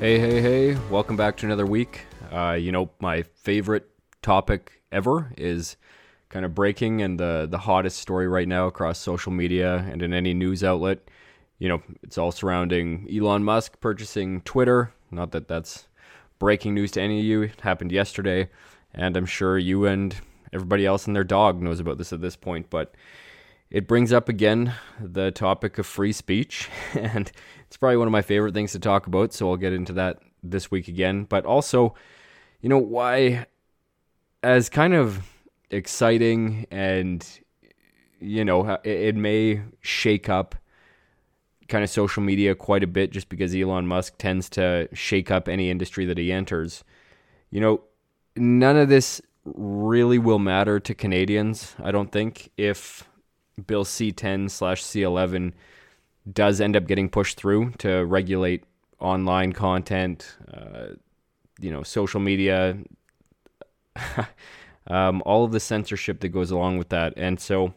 Hey, hey, hey, welcome back to another week. Uh, you know, my favorite topic ever is kind of breaking and the, the hottest story right now across social media and in any news outlet. You know, it's all surrounding Elon Musk purchasing Twitter. Not that that's breaking news to any of you, it happened yesterday. And I'm sure you and everybody else and their dog knows about this at this point, but it brings up again the topic of free speech, and it's probably one of my favorite things to talk about. So I'll get into that this week again. But also, you know, why, as kind of exciting and, you know, it, may shake up kind of social media quite a bit just because Elon Musk tends to shake up any industry that he enters. You know, none of this really will matter to Canadians, I don't think, if Bill C 10 slash C 11 does end up getting pushed through to regulate online content, uh, you know, social media, um, all of the censorship that goes along with that. And so,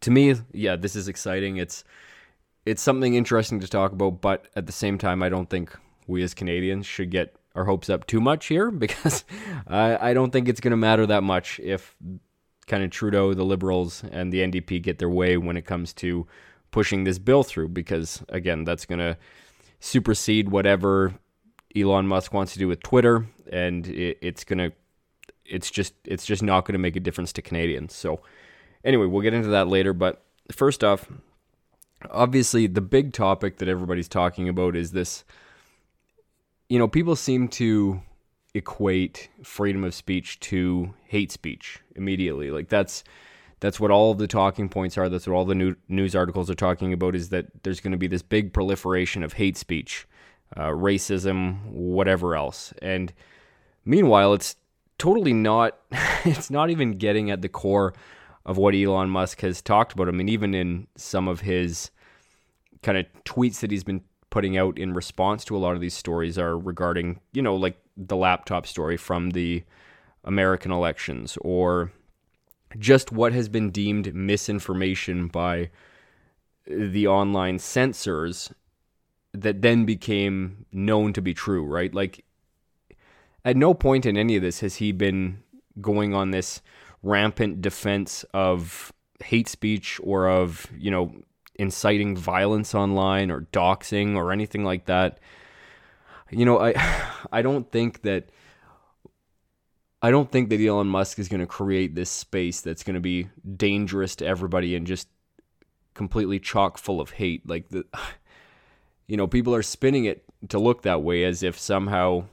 to me, yeah, this is exciting. It's it's something interesting to talk about, but at the same time, I don't think we as Canadians should get our hopes up too much here because I, I don't think it's going to matter that much if kind of Trudeau, the Liberals, and the NDP get their way when it comes to pushing this bill through. Because again, that's going to supersede whatever Elon Musk wants to do with Twitter, and it, it's going to, it's just, it's just not going to make a difference to Canadians. So, anyway, we'll get into that later. But first off, obviously, the big topic that everybody's talking about is this. You know, people seem to equate freedom of speech to hate speech immediately. Like that's that's what all the talking points are. That's what all the new news articles are talking about. Is that there's going to be this big proliferation of hate speech, uh, racism, whatever else. And meanwhile, it's totally not. It's not even getting at the core of what Elon Musk has talked about. I mean, even in some of his kind of tweets that he's been putting out in response to a lot of these stories are regarding, you know, like the laptop story from the American elections or just what has been deemed misinformation by the online censors that then became known to be true, right? Like, at no point in any of this has he been going on this rampant defense of hate speech or of, you know, inciting violence online or doxing or anything like that. You know, I I don't think that I don't think that Elon Musk is going to create this space that's going to be dangerous to everybody and just completely chock full of hate. Like the you know, people are spinning it to look that way as if somehow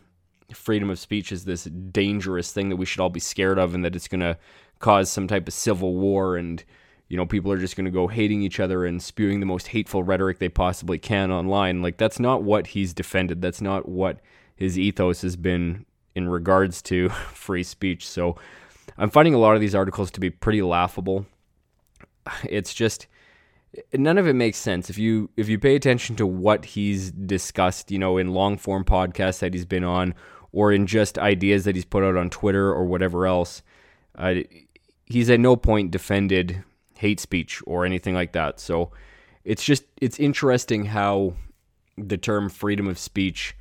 freedom of speech is this dangerous thing that we should all be scared of and that it's going to cause some type of civil war and you know, people are just going to go hating each other and spewing the most hateful rhetoric they possibly can online. Like, that's not what he's defended. That's not what his ethos has been in regards to free speech. So, I'm finding a lot of these articles to be pretty laughable. It's just none of it makes sense if you if you pay attention to what he's discussed, you know, in long form podcasts that he's been on, or in just ideas that he's put out on Twitter or whatever else. Uh, he's at no point defended hate speech or anything like that. So it's just it's interesting how the term freedom of speech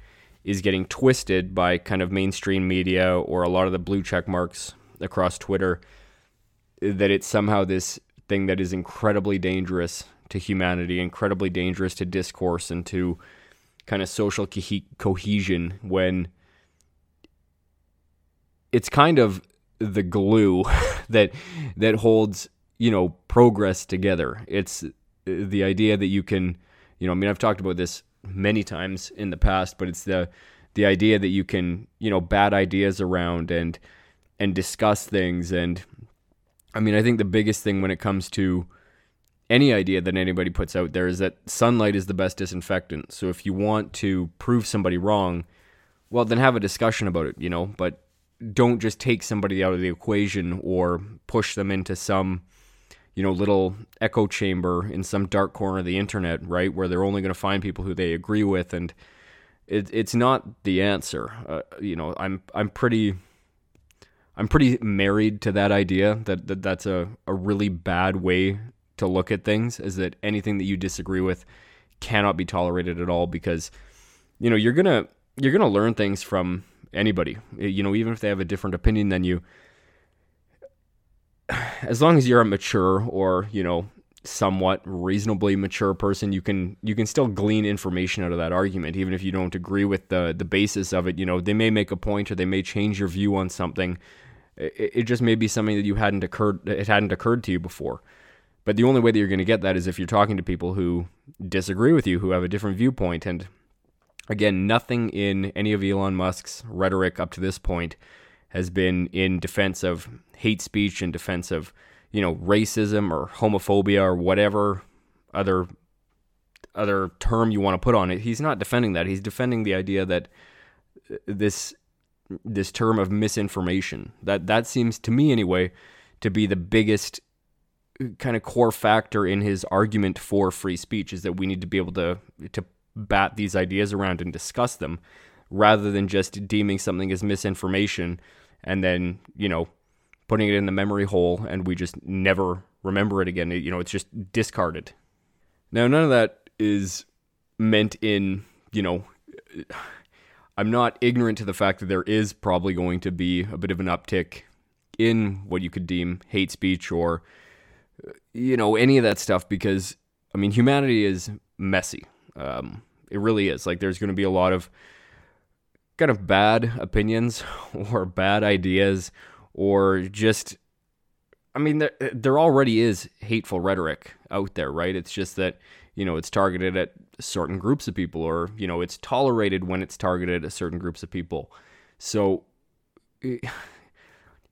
is getting twisted by kind of mainstream media or a lot of the blue check marks across Twitter that it's somehow this thing that is incredibly dangerous to humanity, incredibly dangerous to discourse and to kind of social co- cohesion when it's kind of the glue that that holds you know, progress together. It's uh, the idea that you can, you know, I mean, I've talked about this many times in the past, but it's the the idea that you can, you know, bat ideas around and and discuss things and I mean, I think the biggest thing when it comes to any idea that anybody puts out there is that sunlight is the best disinfectant. So if you want to prove somebody wrong, well, then have a discussion about it, you know, but don't just take somebody out of the equation or push them into some, you know, little echo chamber in some dark corner of the internet, right? Where they're only going to find people who they agree with. And it, it's not the answer. Uh, you know, I'm, I'm pretty, I'm pretty married to that idea that, that that's a, a really bad way to look at things is that anything that you disagree with cannot be tolerated at all because you know you're gonna you're gonna learn things from anybody you know even if they have a different opinion than you as long as you're a mature or you know somewhat reasonably mature person you can you can still glean information out of that argument even if you don't agree with the the basis of it. You know they may make a point or they may change your view on something. It, it just may be something that you hadn't occurred it hadn't occurred to you before. But the only way that you're going to get that is if you're talking to people who disagree with you, who have a different viewpoint. And again, nothing in any of Elon Musk's rhetoric up to this point has been in defense of hate speech, and defense of, you know, racism or homophobia or whatever other other term you want to put on it. He's not defending that. He's defending the idea that uh, this this term of misinformation that that seems to me anyway to be the biggest uh, kind of core factor in his argument for free speech is that we need to be able to to bat these ideas around and discuss them rather than just deeming something as misinformation and then, you know, putting it in the memory hole and we just never remember it again. You know, it's just discarded. Now, none of that is meant in, you know, I'm not ignorant to the fact that there is probably going to be a bit of an uptick in what you could deem hate speech or you know, any of that stuff because, I mean, humanity is messy. Um, it really is. Like, there's going to be a lot of kind of bad opinions or bad ideas or just, I mean, there, there already is hateful rhetoric out there, right? It's just that, you know, it's targeted at certain groups of people or, you know, it's tolerated when it's targeted at certain groups of people. So,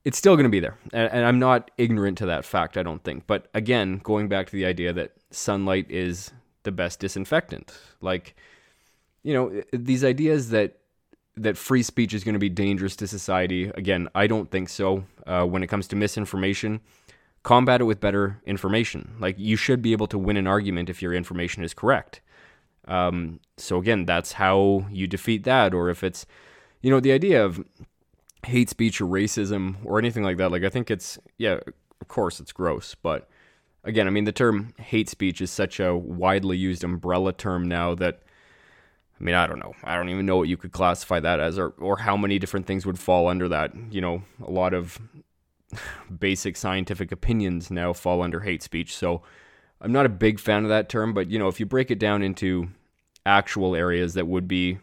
it's still going to be there. And, and, I'm not ignorant to that fact, I don't think. But again, going back to the idea that sunlight is the best disinfectant. Like, you know, these ideas that that free speech is going to be dangerous to society. Again, I don't think so. Uh, when it comes to misinformation, combat it with better information. Like, you should be able to win an argument if your information is correct. Um, so again, that's how you defeat that. Or if it's, you know, the idea of hate speech or racism or anything like that. Like I think it's yeah, of course it's gross, but again, I mean the term hate speech is such a widely used umbrella term now that I mean, I don't know. I don't even know what you could classify that as or or how many different things would fall under that. You know, a lot of basic scientific opinions now fall under hate speech. So I'm not a big fan of that term, but you know, if you break it down into actual areas that would be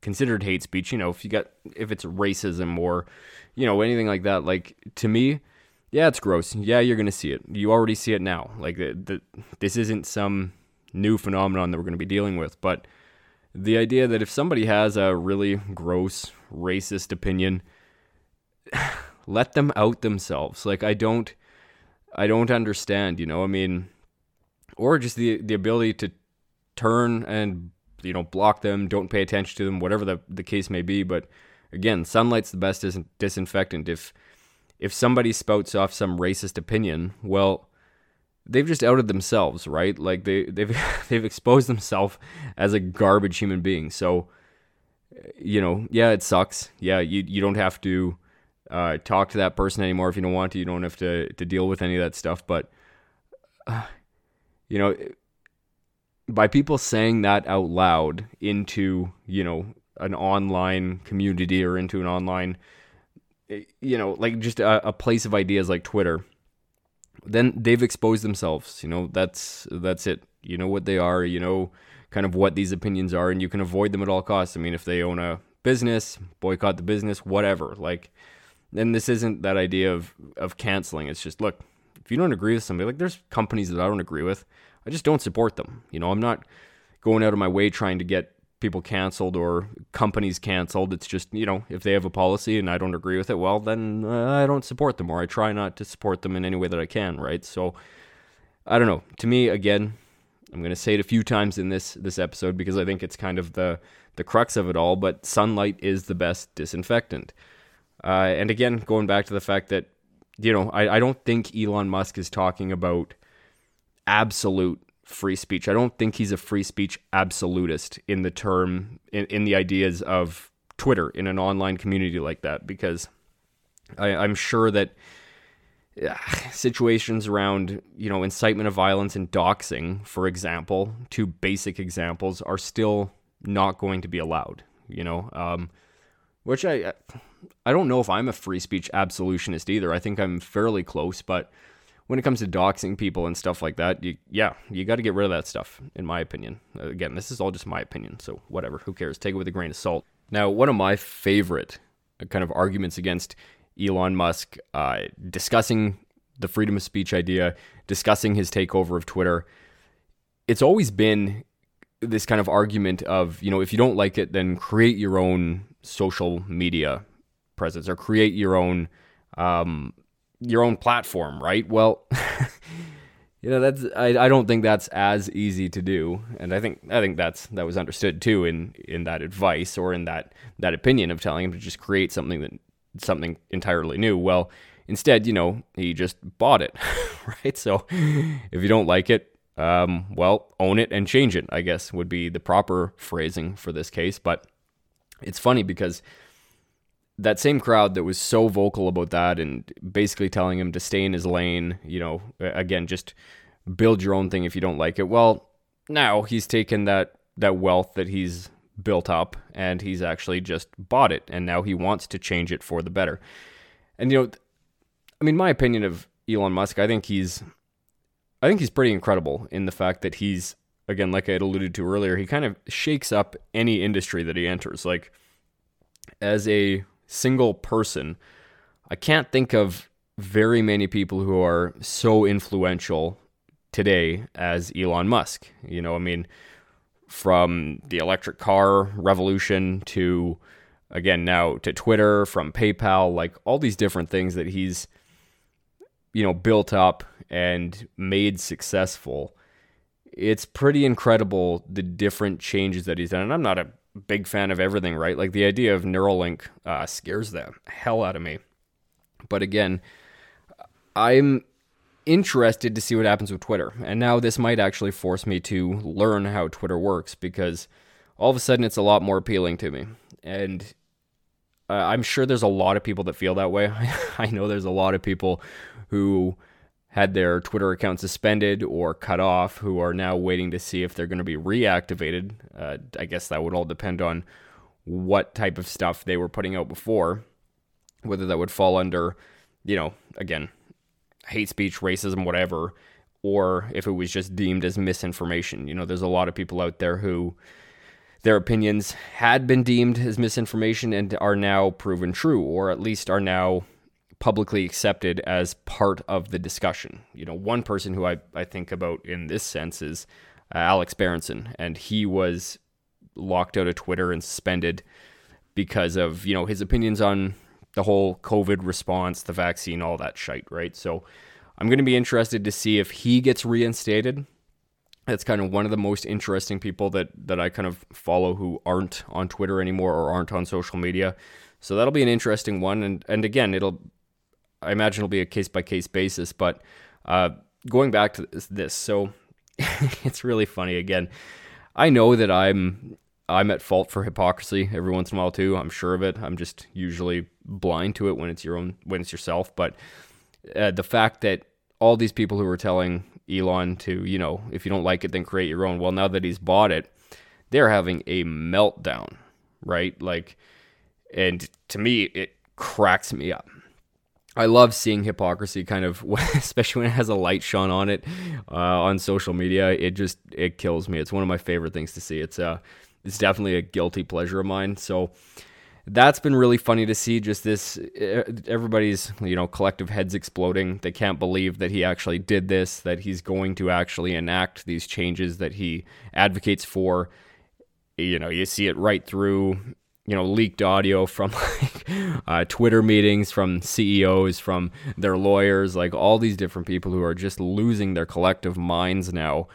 considered hate speech. You know, if you got if it's racism or you know anything like that, like to me, yeah, it's gross. Yeah, you're gonna see it. You already see it now. Like the, the this isn't some new phenomenon that we're gonna be dealing with, but the idea that if somebody has a really gross racist opinion, let them out themselves. Like I don't I don't understand, you know? I mean or just the the ability to turn and you know, block them, don't pay attention to them, whatever the, the case may be. But again, sunlight's the best dis- disinfectant. If if somebody spouts off some racist opinion, well, they've just outed themselves, right? Like they they've they've exposed themselves as a garbage human being. So, you know, yeah, it sucks. Yeah, you you don't have to uh, talk to that person anymore if you don't want to. You don't have to to deal with any of that stuff. But uh, you know, by people saying that out loud into, you know, an online community or into an online, eh, you know, like just a, a place of ideas like Twitter, then they've exposed themselves. You know, that's that's it. You know what they are. You know, kind of what these opinions are, and you can avoid them at all costs. I mean, if they own a business, boycott the business, whatever. Like, then this isn't that idea of of canceling. It's just look, if you don't agree with somebody, like there's companies that I don't agree with. I just don't support them. You know, I'm not going out of my way trying to get people canceled or companies canceled. It's just, you know, if they have a policy and I don't agree with it, well, then uh, I don't support them or I try not to support them in any way that I can, right? So I don't know. To me, again, I'm going to say it a few times in this this episode because I think it's kind of the the crux of it all. But sunlight is the best disinfectant. Uh, and again, going back to the fact that you know I, I don't think Elon Musk is talking about absolute free speech. I don't think he's a free speech absolutist in the term in, in the ideas of Twitter in an online community like that because I, I'm sure that situations around you know incitement of violence and doxing for example two basic examples are still not going to be allowed you know um, which i i don't know if i'm a free speech absolutionist either i think i'm fairly close but when it comes to doxing people and stuff like that you, yeah you got to get rid of that stuff in my opinion again this is all just my opinion so whatever who cares take it with a grain of salt now one of my favorite kind of arguments against Elon Musk uh, discussing the freedom of speech idea, discussing his takeover of Twitter. It's always been this kind of argument of, you know, if you don't like it, then create your own social media presence or create your own um, your own platform, right? Well, you know, that's I, I don't think that's as easy to do, and I think I think that's that was understood too in in that advice or in that that opinion of telling him to just create something that something entirely new. Well, instead, you know, he just bought it, right? So if you don't like it, um, well, own it and change it, I guess would be the proper phrasing for this case. But it's funny because that same crowd that was so vocal about that and basically telling him to stay in his lane, you know, again, just build your own thing if you don't like it. Well, now he's taken that that wealth that he's built up and he's actually just bought it and now he wants to change it for the better. And you know, I mean my opinion of Elon Musk, I think he's I think he's pretty incredible in the fact that he's again like I had alluded to earlier, he kind of shakes up any industry that he enters. Like as a single person, I can't think of very many people who are so influential today as Elon Musk. You know, I mean, from the electric car revolution to again now to Twitter, from PayPal, like all these different things that he's you know built up and made successful. It's pretty incredible the different changes that he's done. And I'm not a big fan of everything, right? Like the idea of Neuralink uh, scares the hell out of me. But again, I'm interested to see what happens with Twitter. And now this might actually force me to learn how Twitter works because all of a sudden it's a lot more appealing to me. And uh, I'm sure there's a lot of people that feel that way. I know there's a lot of people who had their Twitter account suspended or cut off who are now waiting to see if they're going to be reactivated. Uh, I guess that would all depend on what type of stuff they were putting out before, whether that would fall under, you know, again, hate speech, racism, whatever, or if it was just deemed as misinformation. You know, there's a lot of people out there who their opinions had been deemed as misinformation and are now proven true, or at least are now publicly accepted as part of the discussion. You know, one person who I, I think about in this sense is uh, Alex Berenson, and he was locked out of Twitter and suspended because of, you know, his opinions on the whole COVID response, the vaccine, all that shite, right? So I'm going to be interested to see if he gets reinstated. That's kind of one of the most interesting people that that I kind of follow who aren't on Twitter anymore or aren't on social media. So that'll be an interesting one, and and again, it'll I imagine it'll be a case by case basis. But uh, going back to this, so it's really funny. Again, I know that I'm I'm at fault for hypocrisy every once in a while too. I'm sure of it. I'm just usually blind to it when it's your own when it's yourself. But uh, the fact that all these people who were telling Elon to you know if you don't like it then create your own. Well, now that he's bought it, they're having a meltdown, right? Like, and to me it cracks me up. I love seeing hypocrisy kind of, especially when it has a light shone on it uh, on social media. It just it kills me. It's one of my favorite things to see. It's uh it's definitely a guilty pleasure of mine. So that's been really funny to see just this everybody's you know collective heads exploding they can't believe that he actually did this that he's going to actually enact these changes that he advocates for you know you see it right through you know leaked audio from like uh, Twitter meetings from CEOs, from their lawyers, like all these different people who are just losing their collective minds now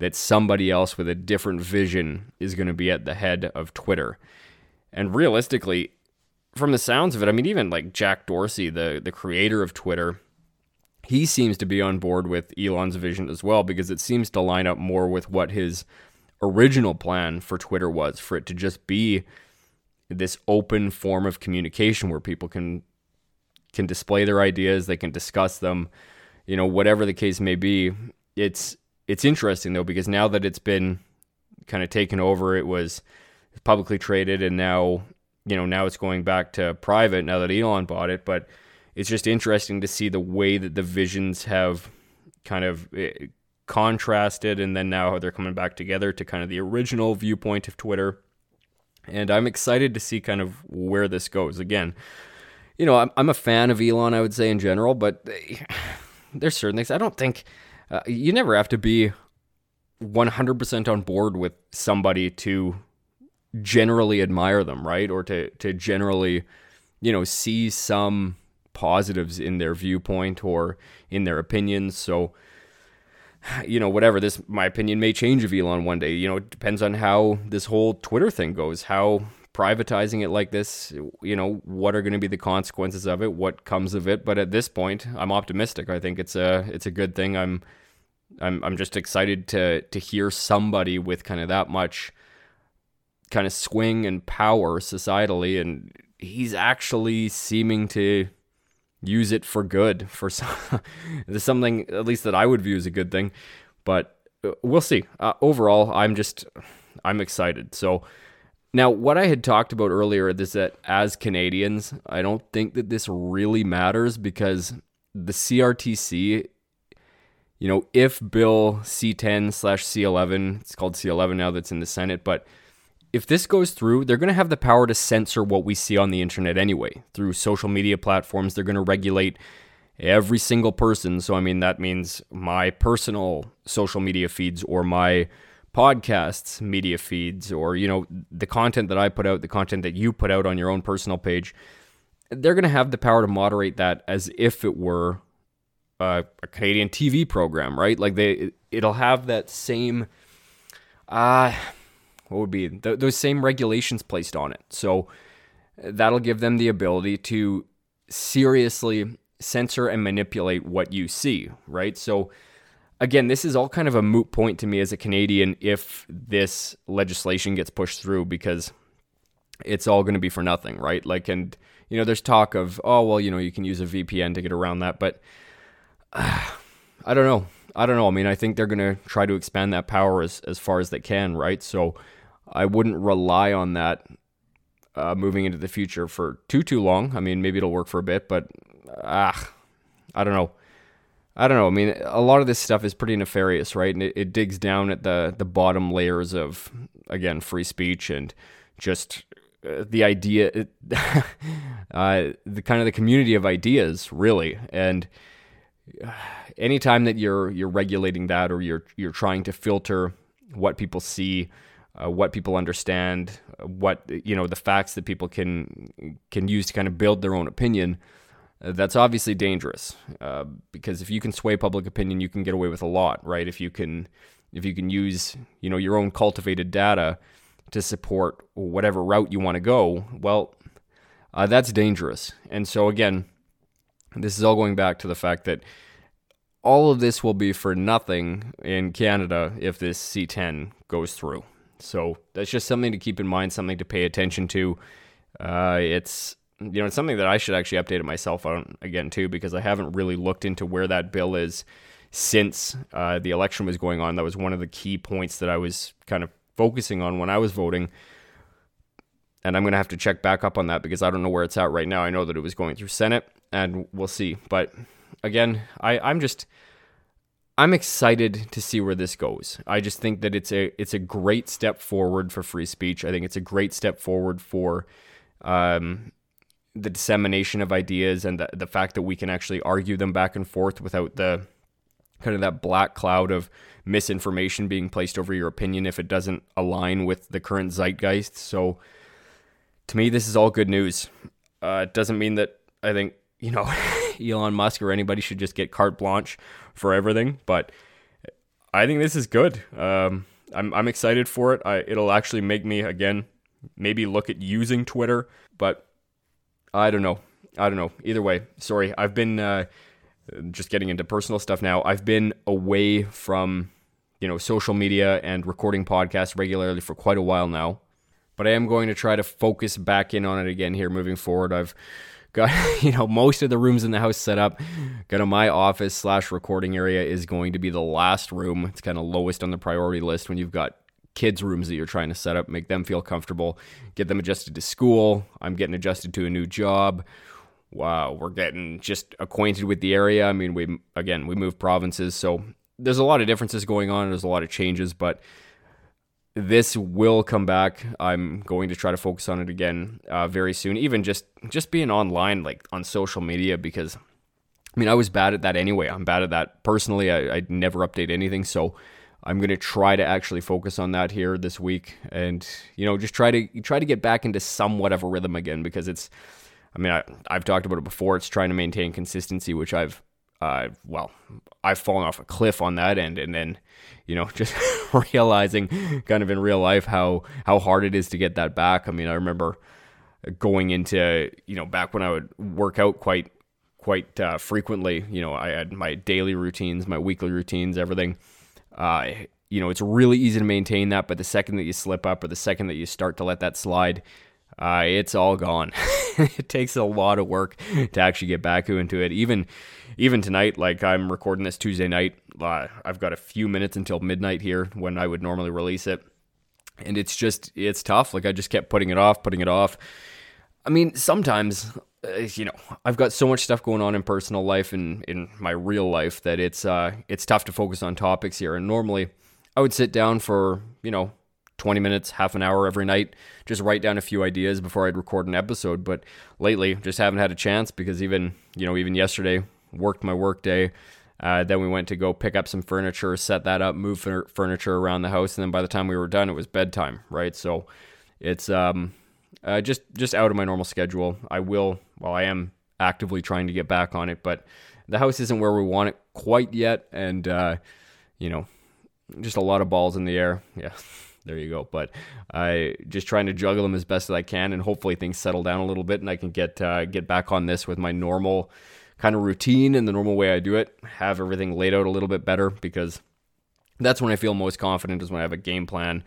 that somebody else with a different vision is going to be at the head of Twitter. And realistically, from the sounds of it, I mean, even like Jack Dorsey, the the creator of Twitter, he seems to be on board with Elon's vision as well because it seems to line up more with what his original plan for Twitter was for it to just be this open form of communication where people can can display their ideas, they can discuss them, you know, whatever the case may be. It's it's interesting though because now that it's been kind of taken over, it was publicly traded and now you know, now it's going back to private now that Elon bought it, but it's just interesting to see the way that the visions have kind of eh, contrasted and then now they're coming back together to kind of the original viewpoint of Twitter. And I'm excited to see kind of where this goes. Again, you know, I'm, I'm a fan of Elon, I would say in general, but there's certain things I don't think uh, you never have to be 100% on board with somebody to generally admire them, right? Or to to generally, you know, see some positives in their viewpoint or in their opinions. So, you know, whatever this my opinion may change of Elon one day. You know, it depends on how this whole Twitter thing goes, how privatizing it like this, you know, what are going to be the consequences of it, what comes of it. But at this point, I'm optimistic. I think it's a it's a good thing. I'm I'm I'm just excited to to hear somebody with kind of that much kind of swing and power societally, and he's actually seeming to use it for good for some, something at least that I would view as a good thing. But uh, we'll see. Uh, overall, I'm just I'm excited. So now, what I had talked about earlier is that as Canadians, I don't think that this really matters because the CRTC, you know, if Bill C10 slash C11, it's called C11 now that's in the Senate, but if this goes through, they're going to have the power to censor what we see on the internet anyway. Through social media platforms, they're going to regulate every single person. So, I mean, that means my personal social media feeds or my podcasts media feeds or, you know, the content that I put out, the content that you put out on your own personal page. They're going to have the power to moderate that as if it were a, a Canadian TV program, right? Like they, it'll have that same, uh, what would be th- those same regulations placed on it. So that'll give them the ability to seriously censor and manipulate what you see, right? So again, this is all kind of a moot point to me as a Canadian if this legislation gets pushed through because it's all going to be for nothing, right? Like, and you know, there's talk of, oh, well, you know, you can use a VPN to get around that, but uh, I don't know. I don't know. I mean, I think they're going to try to expand that power as, as far as they can, right? So I wouldn't rely on that uh, moving into the future for too too long. I mean, maybe it'll work for a bit, but ah, I don't know. I don't know. I mean, a lot of this stuff is pretty nefarious, right? And it, it digs down at the the bottom layers of again free speech and just uh, the idea, uh, the kind of the community of ideas, really. And uh, anytime that you're you're regulating that or you're you're trying to filter what people see uh, what people understand, uh, what you know, the facts that people can can use to kind of build their own opinion. Uh, that's obviously dangerous uh, because if you can sway public opinion, you can get away with a lot, right? If you can, if you can use you know your own cultivated data to support whatever route you want to go, well, uh, that's dangerous. And so again, this is all going back to the fact that all of this will be for nothing in Canada if this C10 goes through. So that's just something to keep in mind, something to pay attention to. Uh, it's you know it's something that I should actually update it myself on again too because I haven't really looked into where that bill is since uh, the election was going on. That was one of the key points that I was kind of focusing on when I was voting. And I'm going to have to check back up on that because I don't know where it's at right now. I know that it was going through Senate, and we'll see. But again, I, I'm just I'm excited to see where this goes. I just think that it's a it's a great step forward for free speech. I think it's a great step forward for um, the dissemination of ideas and the, the fact that we can actually argue them back and forth without the kind of that black cloud of misinformation being placed over your opinion if it doesn't align with the current zeitgeist. So to me, this is all good news. Uh, it doesn't mean that I think, you know, Elon Musk or anybody should just get carte blanche for everything, but I think this is good. Um, I'm, I'm excited for it. I, it'll actually make me, again, maybe look at using Twitter, but I don't know. I don't know. Either way, sorry. I've been uh, just getting into personal stuff now. I've been away from, you know, social media and recording podcasts regularly for quite a while now but I am going to try to focus back in on it again here moving forward. I've got you know most of the rooms in the house set up. Kind of my office slash recording area is going to be the last room. It's kind of lowest on the priority list when you've got kids' rooms that you're trying to set up, make them feel comfortable, get them adjusted to school. I'm getting adjusted to a new job. Wow, we're getting just acquainted with the area. I mean, we again we move provinces, so there's a lot of differences going on. There's a lot of changes, but this will come back. I'm going to try to focus on it again uh, very soon. Even just just being online, like on social media, because I mean I was bad at that anyway. I'm bad at that personally. I, I never update anything, so I'm going to try to actually focus on that here this week, and you know just try to try to get back into somewhat of a rhythm again because it's. I mean, I, I've talked about it before. It's trying to maintain consistency, which I've uh, well, I've fallen off a cliff on that end, and then, you know, just realizing kind of in real life how how hard it is to get that back. I mean, I remember going into you know back when I would work out quite quite uh, frequently. You know, I had my daily routines, my weekly routines, everything. Uh, you know, it's really easy to maintain that, but the second that you slip up or the second that you start to let that slide, uh, it's all gone. it takes a lot of work to actually get back into it. Even even tonight, like I'm recording this Tuesday night, uh, I've got a few minutes until midnight here when I would normally release it, and it's just it's tough. Like I just kept putting it off, putting it off. I mean, sometimes uh, you know I've got so much stuff going on in personal life and in my real life that it's uh, it's tough to focus on topics here. And normally, I would sit down for you know 20 minutes, half an hour every night, just write down a few ideas before I'd record an episode. But lately, just haven't had a chance because even, you know, even yesterday, worked my work day. Uh, then we went to go pick up some furniture, set that up, move furniture around the house, and then by the time we were done, it was bedtime. Right, so it's um, uh, just just out of my normal schedule. I will, well, I am actively trying to get back on it, but the house isn't where we want it quite yet, and uh, you know, just a lot of balls in the air. Yeah there you go. But I just trying to juggle them as best as I can, and hopefully things settle down a little bit, and I can get uh, get back on this with my normal kind of routine and the normal way I do it. Have everything laid out a little bit better because that's when I feel most confident is when I have a game plan.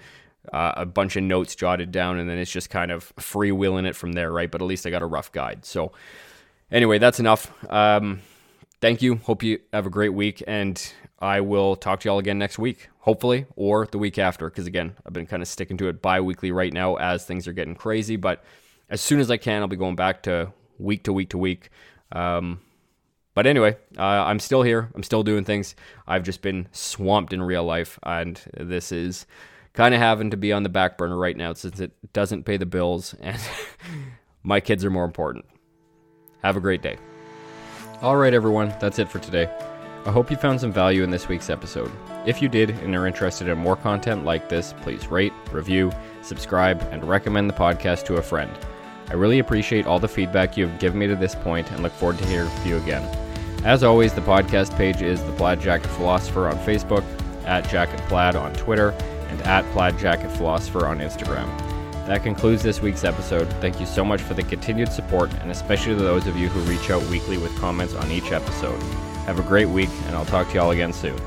Uh, a bunch of notes jotted down, and then it's just kind of freewheeling it from there, right? But at least I got a rough guide. So, anyway, that's enough. Um, thank you. Hope you have a great week, and I will talk to y'all again next week, hopefully, or the week after. Because again, I've been kind of sticking to it bi weekly right now as things are getting crazy. But as soon as I can, I'll be going back to week to week to week. Um, but anyway, uh, I'm still here. I'm still doing things. I've just been swamped in real life. And this is kind of having to be on the back burner right now since it doesn't pay the bills and my kids are more important. Have a great day. All right, everyone, that's it for today. I hope you found some value in this week's episode. If you did and are interested in more content like this, please rate, review, subscribe, and recommend the podcast to a friend. I really appreciate all the feedback you have given me to this point and look forward to hearing from you again. As always, the podcast page is the Plaid Jacket Philosopher on Facebook, at Jacket Plaid on Twitter, and at Plaid Jacket Philosopher on Instagram. That concludes this week's episode. Thank you so much for the continued support, and especially to those of you who reach out weekly with comments on each episode. Have a great week, and I'll talk to y'all again soon.